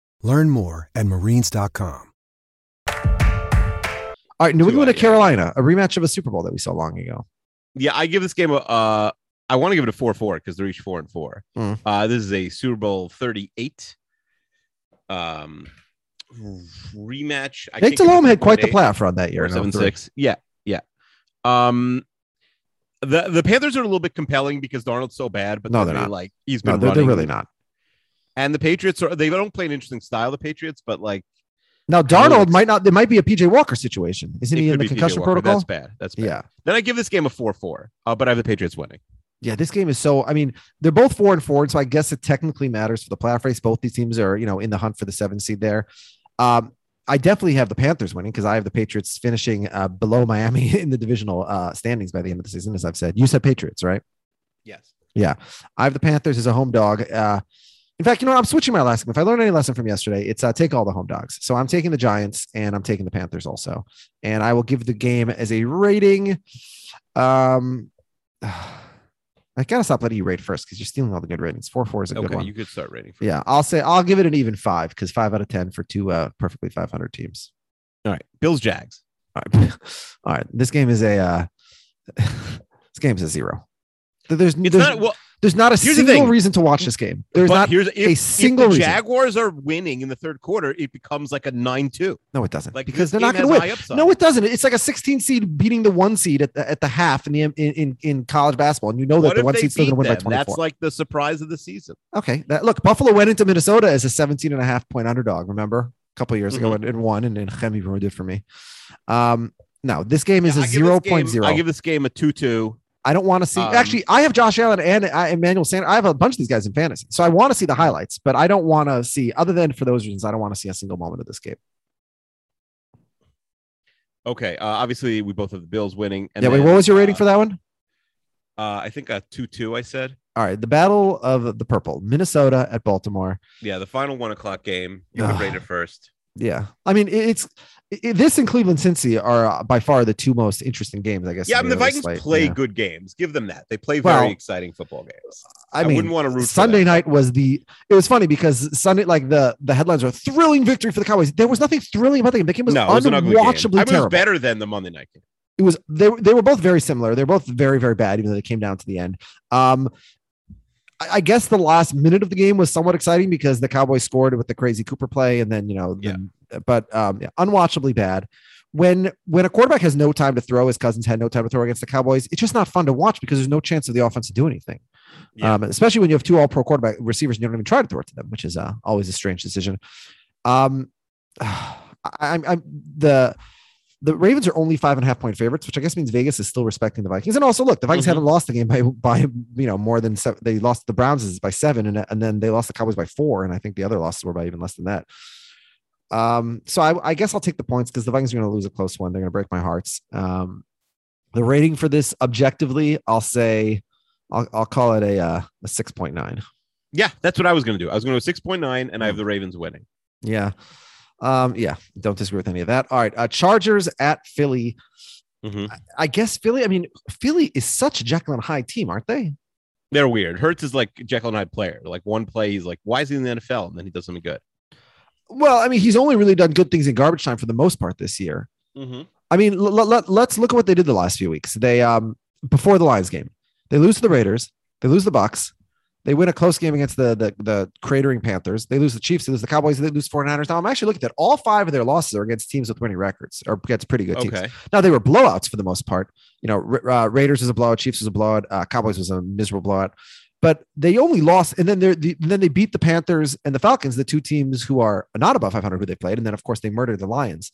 Learn more at marines.com. All right, New Two England high, at yeah. Carolina, a rematch of a Super Bowl that we saw long ago. Yeah, I give this game a. Uh, I want to give it a four four because they're each four and four. Mm. Uh, this is a Super Bowl thirty eight. Um, rematch. I Jake can't give Delhomme it had quite the 4.8 playoff run that year. seven six. Yeah, yeah. Um, the the Panthers are a little bit compelling because Darnold's so bad, but No, they're they're not. like he's No, been they're, they're really not. And the Patriots are they don't play an interesting style. The Patriots, but like Now, really Darnold ex- might not. There might be a PJ Walker situation. Isn't he in the concussion protocol? That's bad. That's bad. Yeah. Then I give this game a four four. Uh, but I have the Patriots winning. Yeah, this game is so. I mean, they're both four and four, so I guess it technically matters for the playoff race. Both these teams are, you know, in the hunt for the seven seed there. Um, I definitely have the Panthers winning because I have the Patriots finishing uh, below Miami in the divisional uh, standings by the end of the season, as I've said. You said Patriots, right? Yes. Yeah, I have the Panthers as a home dog. Uh, in fact, you know, what? I'm switching my last. If I learned any lesson from yesterday, it's uh, take all the home dogs. So I'm taking the Giants and I'm taking the Panthers also, and I will give the game as a rating. Um, I gotta stop letting you rate first because you're stealing all the good ratings. Four four is a good Okay, one. you could start rating. For yeah, I'll say I'll give it an even five because five out of ten for two uh, perfectly 500 teams. All right, Bills Jags. All right, all right. This game is a uh, this game is a zero. There's It's there's, not well. There's not a Here's single reason to watch this game. There's but not here's if, a if single the reason. Jaguars are winning in the third quarter, it becomes like a nine-two. No, it doesn't. Like, because they're not going to win. No, it doesn't. It's like a 16 seed beating the one seed at the at the half in the in in, in college basketball, and you know that the one they seed's still going to win by them? 24. That's like the surprise of the season. okay, that, look, Buffalo went into Minnesota as a 17 and a half point underdog. Remember a couple years ago Mm-hmm. and, and won, and then Chemi ruined it for me. Um, no, this game is Yeah, a I give this game- 0.0. I give this game a two-two. I don't want to see. Um, actually, I have Josh Allen and uh, Emmanuel Sanders. I have a bunch of these guys in fantasy, so I want to see the highlights. But I don't want to see, other than for those reasons, I don't want to see a single moment of this game. Okay. Uh, obviously, we both have the Bills winning. And yeah. Wait, what was your rating uh, for that one? Uh, I think a two-two. I said. All right, the Battle of the Purple, Minnesota at Baltimore. Yeah, the final one o'clock game. You can rate it first. Yeah, I mean it's it, this and Cleveland Cincy are uh, by far the two most interesting games. I guess. Yeah, I mean the Vikings play Yeah. good games. Give them that. They play very Well, exciting football games. I I mean, wouldn't wanna root Sunday night was the. It was funny because Sunday, like the the headlines were thrilling victory for the Cowboys. There was nothing thrilling about the game. The game was no, it was an ugly. I unwatchably mean, was terrible. better than the Monday night game. it was they were they were both very similar. They're both very very bad, even though they came down to the end. Um, I, guess the last minute of the game was somewhat exciting because the Cowboys scored with the crazy Cooper play, and then you know, then- but um, yeah, unwatchably bad. When when a quarterback has no time to throw, his Cousins had no time to throw against the Cowboys. It's just not fun to watch because there's no chance of the offense to do anything. Yeah. Um, especially when you have two All Pro quarterback receivers and you don't even try to throw it to them, which is uh, always a strange decision. Um, I, I'm I'm the the Ravens are only five and a half point favorites, which I guess means Vegas is still respecting the Vikings. And also, look, the Vikings Mhm. haven't lost the game by by you know more than seven. They lost the Browns by seven, and and then they lost the Cowboys by four, and I think the other losses were by even less than that. Um, so I, I guess I'll take the points because the Vikings are going to lose a close one. They're going to break my hearts. Um, the rating for this objectively, I'll say, I'll, I'll call it a uh, a six point nine. Yeah, that's what I was going to do. I was going to go six point nine, and I have the Ravens winning. Yeah. Um, yeah, don't disagree with any of that. All right. Uh, Chargers at Philly. Mhm. I guess Philly, I mean, Philly is such a Jekyll and Hyde team, aren't they? They're weird. Hurts is like Jekyll and Hyde player. Like one play, he's like, "Why is he in the NFL?" And then he does something good. Well, I mean, he's only really done good things in garbage time for the most part this year. Mm-hmm. I mean, l- l- let, let's look at what they did the last few weeks. They um before the Lions game, they lose to the Raiders, they lose the Bucks, they win a close game against the the, the cratering Panthers, they lose the Chiefs, they lose the Cowboys, they lose 49ers. Now I'm actually looking at all five of their losses are against teams with winning records or against pretty good teams. Okay. Now they were blowouts for the most part. You know, uh, Raiders was a blowout, Chiefs was a blowout, uh, Cowboys was a miserable blowout. But they only lost, and then they're the, then they beat the Panthers and the Falcons, the two teams who are not above 500 who they played, and then of course they murdered the Lions.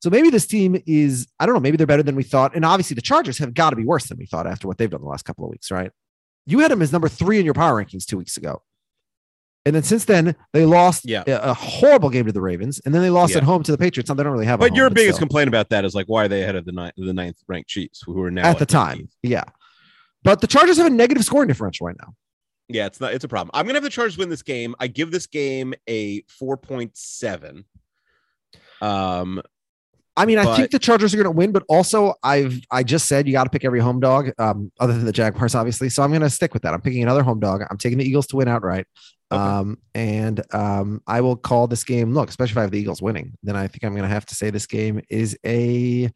So maybe this team is I don't know, maybe they're better than we thought, and obviously the Chargers have got to be worse than we thought after what they've done the last couple of weeks, right? You had them as number three in your power rankings two weeks ago. And then since then, they lost Yeah. a, a horrible game to the Ravens, and then they lost Yeah. at home to the Patriots. Now they don't really have. a But home, your biggest still. complaint about that is like, why are they ahead of the ninth, the ninth ranked Chiefs, who are now at the time. 19th? Yeah. But the Chargers have a negative scoring differential right now. Yeah, it's not. It's a problem. I'm gonna have the Chargers win this game. I give this game a four point seven. Um, I mean, I think the Chargers are going to win, but also I've I just said you got to pick every home dog, um, other than the Jaguars, obviously. So I'm going to stick with that. I'm picking another home dog. I'm taking the Eagles to win outright. Okay. Um, and um, I will call this game. Look, especially if I have the Eagles winning, then I think I'm going to have to say this game is a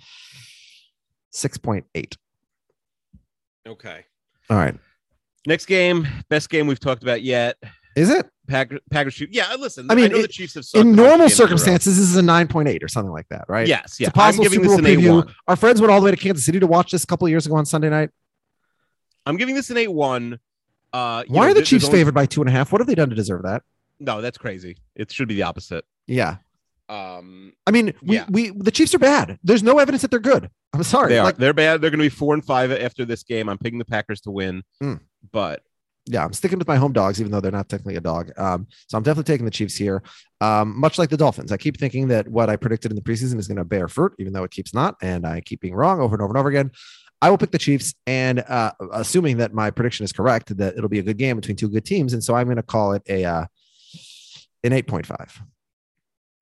six point eight. okay. All right, Next game, best game we've talked about yet. is it Packers, Packers, Chiefs. Yeah, listen. I mean, know the Chiefs have in normal games in circumstances? This is a nine point eight or something like that, right? Yes, yeah. It's a possible Super this Bowl an preview. A1. Our friends went all the way to Kansas City to watch this a couple of years ago on Sunday night. I'm giving this an eight one. Uh, Why know, are the Chiefs only- favored by two and a half? What have they done to deserve that? No, that's crazy. It should be the opposite. Yeah. Um, I mean, we, Yeah. we the Chiefs are bad. There's no evidence that they're good. I'm sorry. they are. Like, They're bad. They're going to be four and five after this game. I'm picking the Packers to win, Mm. but yeah, I'm sticking with my home dogs, even though they're not technically a dog. Um, so I'm definitely taking the Chiefs here. Um, much like the Dolphins, I keep thinking that what I predicted in the preseason is going to bear fruit, even though it keeps not, and I keep being wrong over and over and over again. I will pick the Chiefs, and uh, assuming that my prediction is correct, that it'll be a good game between two good teams, and so I'm going to call it a uh, an 8.5.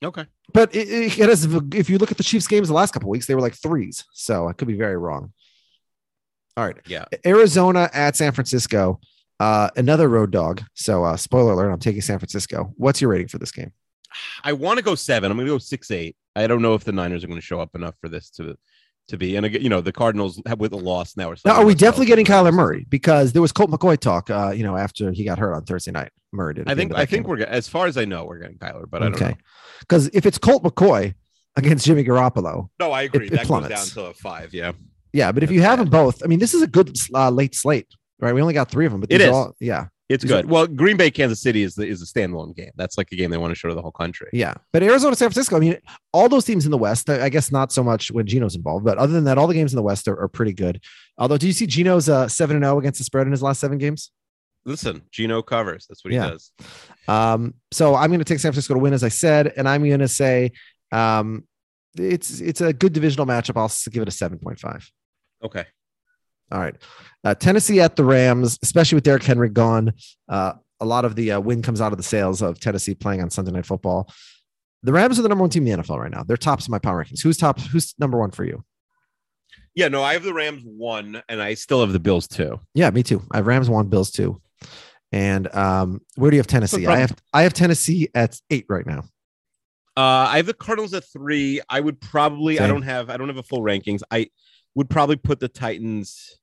okay. But it, it, it is, if you look at the Chiefs games the last couple weeks, they were like threes, so I could be very wrong. All right. Yeah. Arizona at San Francisco, uh, another road dog. So, uh, spoiler alert, I'm taking San Francisco. What's your rating for this game? I want to go seven. I'm going to go six eight. I don't know if the Niners are going to show up enough for this to to be. And again, you know, the Cardinals have with a loss now. Or Now, are we definitely getting. Kyler Murray? Because there was Colt McCoy talk, uh, you know, after he got hurt on Thursday night. Murray did. I think I think game. we're as far as I know, we're getting Kyler, but I don't know. okay. Because if it's Colt McCoy against Jimmy Garoppolo, No, I agree. it that goes plummets. down to a five. Yeah. yeah. But if you have them both, I mean, this is a good uh, late slate, right? We only got three of them, but It is. all, yeah, It's These good. are- well, Green Bay, Kansas City is the, is a standalone game. That's like a game they want to show to the whole country. yeah. But Arizona, San Francisco, I mean, all those teams in the West, I guess not so much when Gino's involved, but other than that, all the games in the West are, are pretty good. Although, do you see Gino's uh, seven and zero against the spread in his last seven games? Listen, Gino covers. That's what he Yeah. does. Um, so I'm going to take San Francisco to win, as I said, and I'm going to say um, it's it's a good divisional matchup. I'll give it a seven point five. Okay. All right, uh, Tennessee at the Rams, especially with Derrick Henry gone. Uh, a lot of the uh, win comes out of the sails of Tennessee playing on Sunday Night Football. The Rams are the number one team in the NFL right now. They're tops in my power rankings. Who's top? Who's number one for you? Yeah, no, I have the Rams one, and I still have the Bills two. Yeah, me too. I have Rams one, Bills two, and um, where do you have Tennessee? I have I have Tennessee at eight right now. Uh, I have the Cardinals at three. I would probably. I don't have. I don't have a full rankings. I would probably put the Titans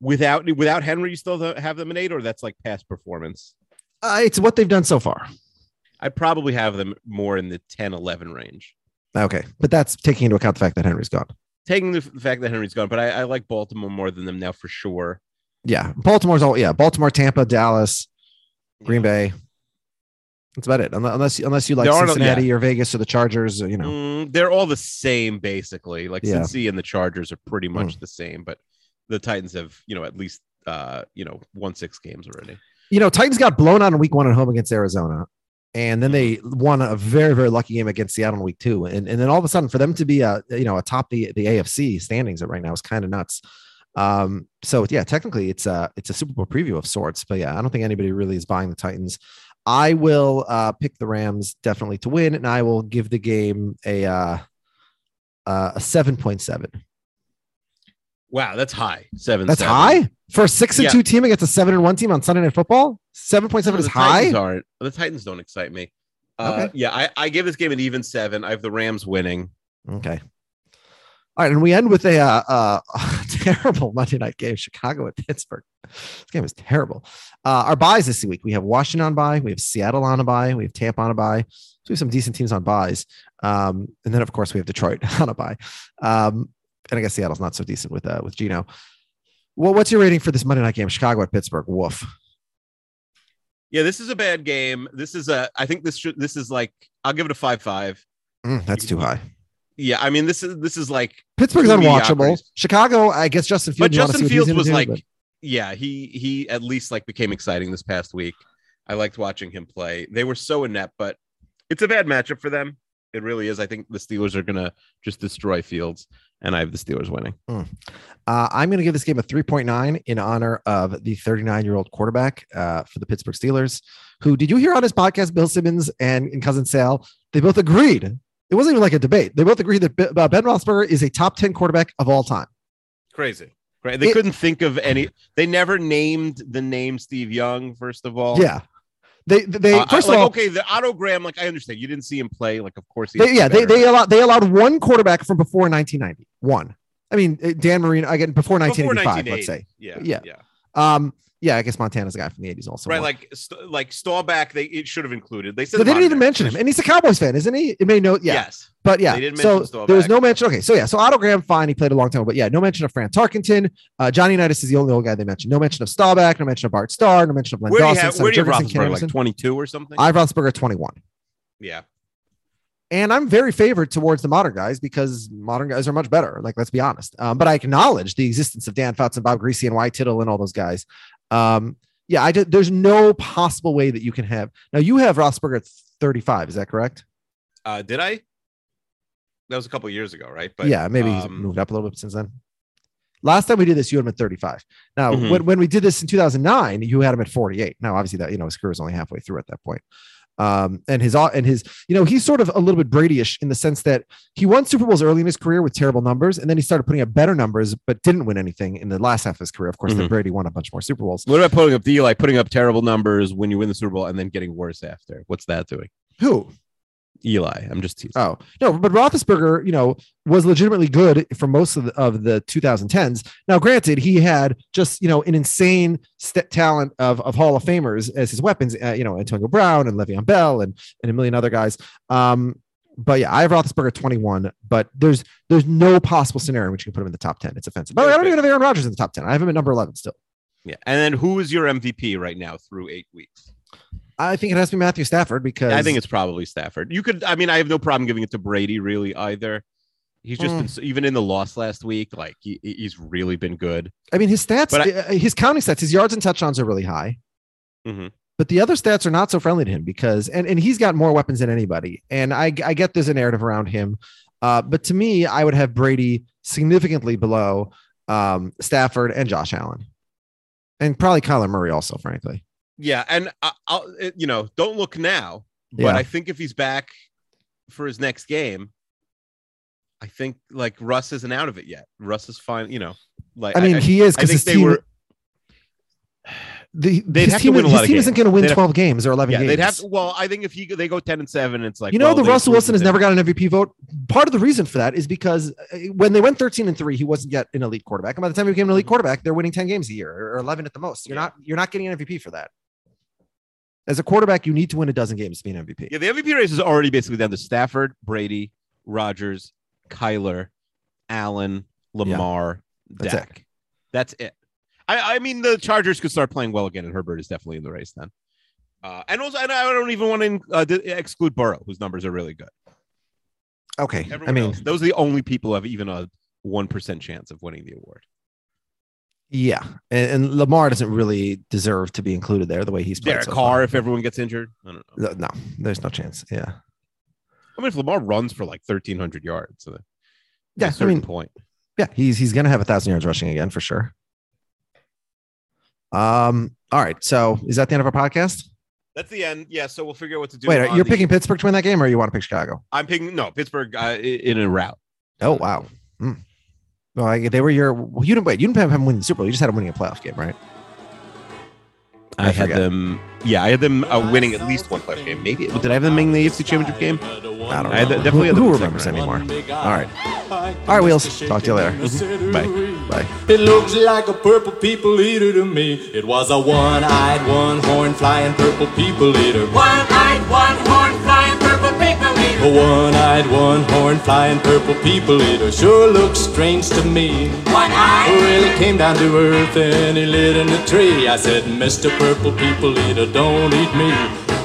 without without Henry. You still have them in eight, or that's like past performance. Uh, it's what they've done so far. I probably have them more in the 10, 11 range. Okay, but that's taking into account the fact that Henry's gone. Taking the, the fact that Henry's gone, but I, I like Baltimore more than them now for sure. Yeah, Baltimore's all yeah. Baltimore, Tampa, Dallas, Green Bay. That's about it. Unless unless, unless you like There are no- Cincinnati or Vegas or the Chargers, you know. Mm, they're all the same, basically. Like Yeah. Cincy and the Chargers are pretty much the same, but the Titans have, you know, at least uh, you know, won six games already. You know, Titans got blown out in week one at home against Arizona. And then they won a very, very lucky game against Seattle in week two. And, and then all of a sudden, for them to be a you know atop the the AFC standings right now is kind of nuts. Um, so yeah, technically it's a it's a Super Bowl preview of sorts, but yeah, I don't think anybody really is buying the Titans. I will uh, pick the Rams definitely to win, and I will give the game a uh, uh, a seven point seven. Wow, that's high. Seven. That's seven. high for a six and Yeah. two team against a seven and one team on Sunday Night Football. Seven point seven No, is the high. Titans aren't. The Titans don't excite me. Uh, Okay. Yeah, I, I give this game an even seven. I have the Rams winning. Okay. All right, and we end with a uh, uh, terrible Monday night game, Chicago at Pittsburgh. This game is terrible. Uh, our byes this week: we have Washington on bye, we have Seattle on a bye, we have Tampa on a bye. So we have some decent teams on byes, um, and then of course we have Detroit on a bye. Um, and I guess Seattle's not so decent with uh, with Gino. Well, what's your rating for this Monday night game, Chicago at Pittsburgh? Woof. Yeah, this is a bad game. This is a. I think this should. This is like. I'll give it a five five. Mm, that's too high. Yeah, I mean this is this is like. Pittsburgh's unwatchable. Chicago, I guess Justin Fields. wanna Justin see what he's Fields was do, like, but- yeah, he he at least like became exciting this past week. I liked watching him play. They were so inept, but it's a bad matchup for them. It really is. I think the Steelers are gonna just destroy Fields, and I have the Steelers winning. Uh, I'm going to give this game a 3.9 in honor of the 39 year old quarterback uh, for the Pittsburgh Steelers. Who did you hear on his podcast? Bill Simmons and, and cousin Sal. They both agreed. It wasn't even like a debate. They both agreed that uh, Ben Roethlisberger is a top 10 quarterback of all time. Crazy. Right. They It- couldn't think of any. They never named the name Steve Young. First of all, Yeah. They they Uh, first like, of all okay, the Otto Graham. Like I understand, you didn't see him play. Like of course, he they, yeah they better. they allowed they allowed one quarterback from before 1990. One. I mean Dan Marino again before Before 1985. Let's say. Yeah, Yeah. yeah. Um. Yeah. I guess Montana's a guy from the 80s also. right. Like st- like Staubach, they it should have included. They said But they didn't even mention him, and he's a Cowboys fan, isn't he? It may know. Yeah. Yes, But yeah, They didn't so there was no mention. Okay, so yeah, so Otto Graham, fine, he played a long time, but yeah, no mention of Fran Tarkenton. Uh, Johnny Unitas is the only old guy they mentioned. No mention of Staubach, no mention of Bart Starr, no mention of Len where do Dawson. have where do you have Jurgensen, Ken Roethlisberger? Like twenty two or something? I have Roethlisberger 21. yeah, And I'm very favored towards the modern guys because modern guys are much better. Like, let's be honest. Um, but I acknowledge the existence of Dan Fouts and Bob Griese and Y.A. Tittle and all those guys. Um, yeah, I did, there's no possible way that you can have. Now, you have Roethlisberger at 35. Is that correct? uh, did I? That was a couple years ago, right? But yeah, maybe he's um, moved up a little bit since then. Last time we did this, you had him at 35. Now, Mhm. when, when we did this in 2009, you had him at 48. Now, obviously, that you know his career is only halfway through at that point. Um, and his and his, you know, he's sort of a little bit Brady-ish in the sense that he won Super Bowls early in his career with terrible numbers, and then he started putting up better numbers, but didn't win anything in the last half of his career. Of course, then Mhm. Brady won a bunch more Super Bowls. What about putting up the like putting up terrible numbers when you win the Super Bowl and then getting worse after? What's that doing? Who? Eli. I'm just teasing. Oh no, but Roethlisberger, you know, was legitimately good for most of the, of the 2010s. Now, granted, he had just you know an insane st- talent of of Hall of Famers as his weapons. Uh, you know, Antonio Brown and Le'Veon Bell and and a million other guys. Um, but yeah, I have Roethlisberger 21, but there's there's no possible scenario in which you can put him in the top 10. It's offensive. Way, I don't even have Aaron Rodgers in the top 10. I have him at number 11 still. Yeah. And then who is your MVP right now through eight weeks? I think it has to be Matthew Stafford because I think it's probably Stafford. You could, I mean, I have no problem giving it to Brady really either. He's just Mm. been so- even in the loss last week, like he, he's really been good. I mean his stats, I- uh, his counting stats, his yards and touchdowns are really high. Mhm. But the other stats are not so friendly to him because, and, and he's got more weapons than anybody. And I, I get there's a narrative around him. Uh, but to me, I would have Brady significantly below um, Stafford and Josh Allen. And probably Kyler Murray also, frankly. Yeah, and I, I'll, you know, don't look now, but Yeah. I think if he's back for his next game, I think like Russ isn't out of it yet. Russ is fine, you know. Like I mean, he is because his they team, were. The, his team, win a his team isn't going to win have- 12 games or 11 Yeah, games. they'd have. to, Well, I think if he they go ten and seven, it's like you know, well, the Russell Wilson has never got an MVP vote. Part of the reason for that is because uh, when they went 13 and three, he wasn't yet an elite quarterback. And by the time he became an elite quarterback, they're winning 10 games a year or 11 at the most. You're not, you're not getting an MVP for that. As a quarterback, you need to win a dozen games to be an MVP. Yeah, the MVP race is already basically down to Stafford, Brady, Rodgers, Kyler, Allen, Lamar, That's it. Dak. That's it. I, I mean, the Chargers could start playing well again, and Herbert is definitely in the race then. Uh, and also, and I don't even want to uh, exclude Burrow, whose numbers are really good. Okay. Everyone I mean, else, those are the only people who have even a one percent chance of winning the award. Yeah. And, and Lamar doesn't really deserve to be included there the way he's played. Derek so Carr, far. if everyone gets injured, I don't know. No, there's no chance. Yeah. I mean, if Lamar runs for like thirteen hundred yards, so Yeah, at I a certain mean- point. Yeah. He's, he's going to have a thousand yards rushing again for sure. Um, all right. So is that the end of our podcast? That's the end. Yeah, so we'll figure out what to do. Wait, you're the- picking Pittsburgh to win that game or you want to pick Chicago? I'm picking no Pittsburgh uh, in a route. Oh wow. Hmm. Well, they were your. Well, you didn't wait. You didn't have them winning the Super Bowl. You just had them winning a playoff game, right? I, I had forget. them. Yeah, I had them uh, winning at least one playoff game. Maybe did I have them winning the AFC Championship game? I don't know. I had the- definitely had who, them who in remembers round. anymore? All right. All right, Wheels. Talk to you later. Bye. Bye. It looks like a purple people eater to me. It was a one-eyed, one-horn flying purple people eater. One-eyed, one-horn, A one-eyed, one-horn flying purple people eater sure looks strange to me. One-eyed. Well, he came down to earth and he lit in a tree. I said, Mr. Purple People Eater, don't eat me.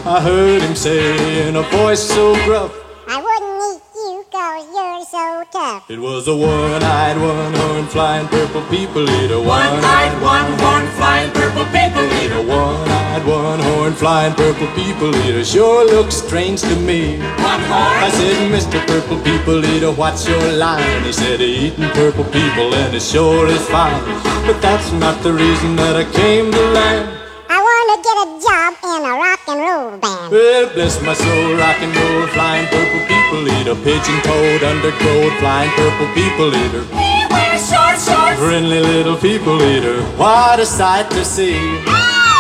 I heard him say in a voice so gruff. I wouldn't eat you cause you're so tough. It was a one-eyed, one-horn flying purple people eater. One-eyed, one-horn, flying purple people eater. One-eyed, one-horn flying purple people eater sure looks strange to me. One horn. I said, Mr. Purple People Eater, what's your line? He said, eating purple people and it sure is fine. But that's not the reason that I came to land. I wanna get a job in a rock and roll band. Well, bless my soul, rock and roll, flying purple people eater, pigeon toed, undergrowth, flying purple people eater. He wears short shorts. Friendly little people eater, what a sight to see.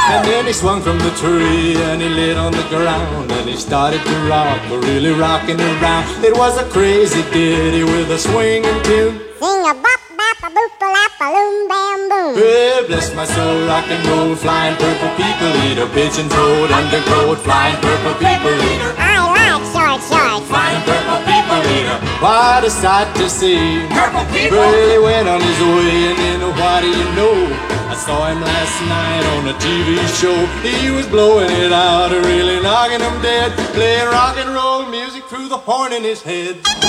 And then he swung from the tree and he lit on the ground and he started to rock, really rocking around. It was a crazy ditty with a swinging tune. Sing a bop bop a boop a lap a loom bam boom. Well, bless my soul, rock and roll, flying purple people eater, pigeon toed, undergrowth, flying purple people eater. I like short shorts. Flying purple people eater, what a sight to see. Purple people. Well, he went on saw him last night on a TV show. He was blowing it out, really knocking him dead, playing rock and roll music through the horn in his head.